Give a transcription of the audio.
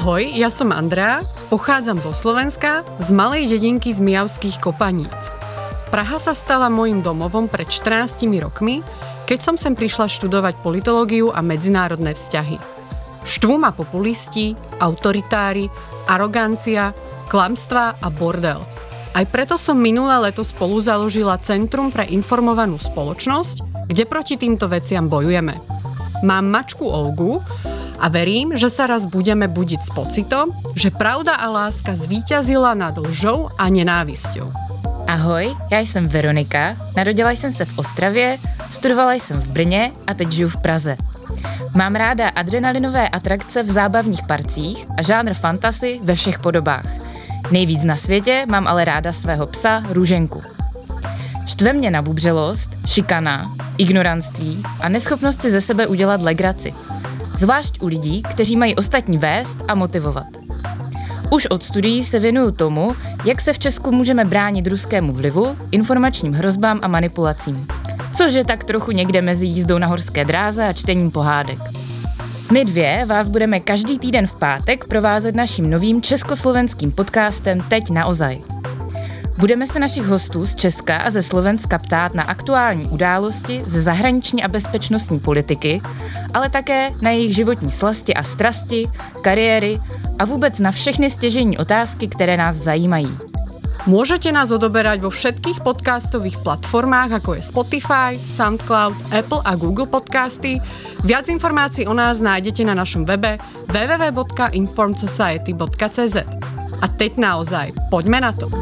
Ahoj, ja som Andrea, pochádzam zo Slovenska, z malej dedinky z Mijavských kopaníc. Praha sa stala mojim domovom pred 14 rokmi, keď som sem prišla študovať politológiu a medzinárodné vzťahy. Štvú ma populisti, autoritári, arogancia, klamstva a bordel. Aj preto som minulé leto spolu založila Centrum pre informovanú spoločnosť, kde proti týmto veciam bojujeme. Mám mačku Olgu, a verím, že sa raz budeme budiť s pocitom, že pravda a láska zvíťazila nad lžou a nenávisťou. Ahoj, já jsem Veronika, narodila jsem se v Ostravě, studovala jsem v Brně a teď žiju v Praze. Mám ráda adrenalinové atrakce v zábavních parcích a žánr fantasy ve všech podobách. Nejvíc na světě mám ale ráda svého psa Růženku. Štve mě na bubřelost, šikana, ignoranství a neschopnost si ze sebe udělat legraci – zvlášť u lidí, kteří mají ostatní vést a motivovat. Už od studií se věnuju tomu, jak se v Česku můžeme bránit ruskému vlivu, informačním hrozbám a manipulacím. Což je tak trochu někde mezi jízdou na horské dráze a čtením pohádek. My dvě vás budeme každý týden v pátek provázet naším novým československým podcastem Teď na ozaj. Budeme se našich hostů z Česka a ze Slovenska ptát na aktuální události ze zahraniční a bezpečnostní politiky, ale také na jejich životní slasti a strasti, kariéry a vůbec na všechny stěžení otázky, které nás zajímají. Môžete nás odoberať vo všetkých podcastových platformách, ako je Spotify, SoundCloud, Apple a Google Podcasty. Viac informácií o nás nájdete na našom webe www.informedsociety.cz. A teď naozaj, poďme na to.